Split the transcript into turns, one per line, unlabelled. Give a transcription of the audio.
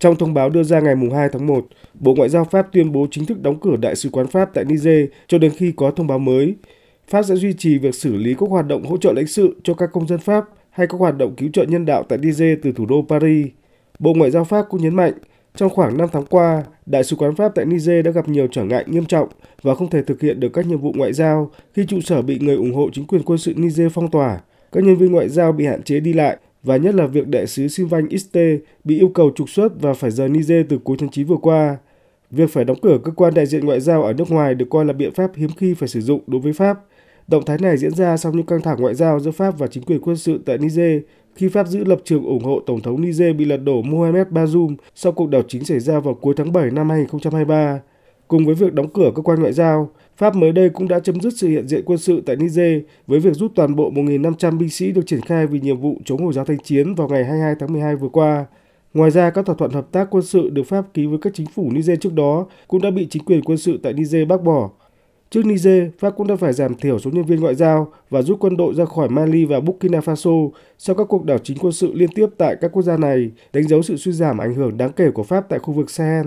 Trong thông báo đưa ra ngày 2 tháng 1, Bộ Ngoại giao Pháp tuyên bố chính thức đóng cửa Đại sứ quán Pháp tại Niger cho đến khi có thông báo mới. Pháp sẽ duy trì việc xử lý các hoạt động hỗ trợ lãnh sự cho các công dân Pháp hay các hoạt động cứu trợ nhân đạo tại Niger từ thủ đô Paris. Bộ Ngoại giao Pháp cũng nhấn mạnh, trong khoảng 5 tháng qua, Đại sứ quán Pháp tại Niger đã gặp nhiều trở ngại nghiêm trọng và không thể thực hiện được các nhiệm vụ ngoại giao khi trụ sở bị người ủng hộ chính quyền quân sự Niger phong tỏa. Các nhân viên ngoại giao bị hạn chế đi lại và nhất là việc đại sứ Sylvain Iste bị yêu cầu trục xuất và phải rời Niger từ cuối tháng 9 vừa qua. Việc phải đóng cửa cơ quan đại diện ngoại giao ở nước ngoài được coi là biện pháp hiếm khi phải sử dụng đối với Pháp. Động thái này diễn ra sau những căng thẳng ngoại giao giữa Pháp và chính quyền quân sự tại Niger, khi Pháp giữ lập trường ủng hộ Tổng thống Niger bị lật đổ Mohamed Bazoum sau cuộc đảo chính xảy ra vào cuối tháng 7 năm 2023. Cùng với việc đóng cửa cơ quan ngoại giao, Pháp mới đây cũng đã chấm dứt sự hiện diện quân sự tại Niger với việc rút toàn bộ 1.500 binh sĩ được triển khai vì nhiệm vụ chống Hồi giáo Thanh Chiến vào ngày 22 tháng 12 vừa qua. Ngoài ra, các thỏa thuận hợp tác quân sự được Pháp ký với các chính phủ Niger trước đó cũng đã bị chính quyền quân sự tại Niger bác bỏ. Trước Niger, Pháp cũng đã phải giảm thiểu số nhân viên ngoại giao và rút quân đội ra khỏi Mali và Burkina Faso sau các cuộc đảo chính quân sự liên tiếp tại các quốc gia này, đánh dấu sự suy giảm ảnh hưởng đáng kể của Pháp tại khu vực Sahel.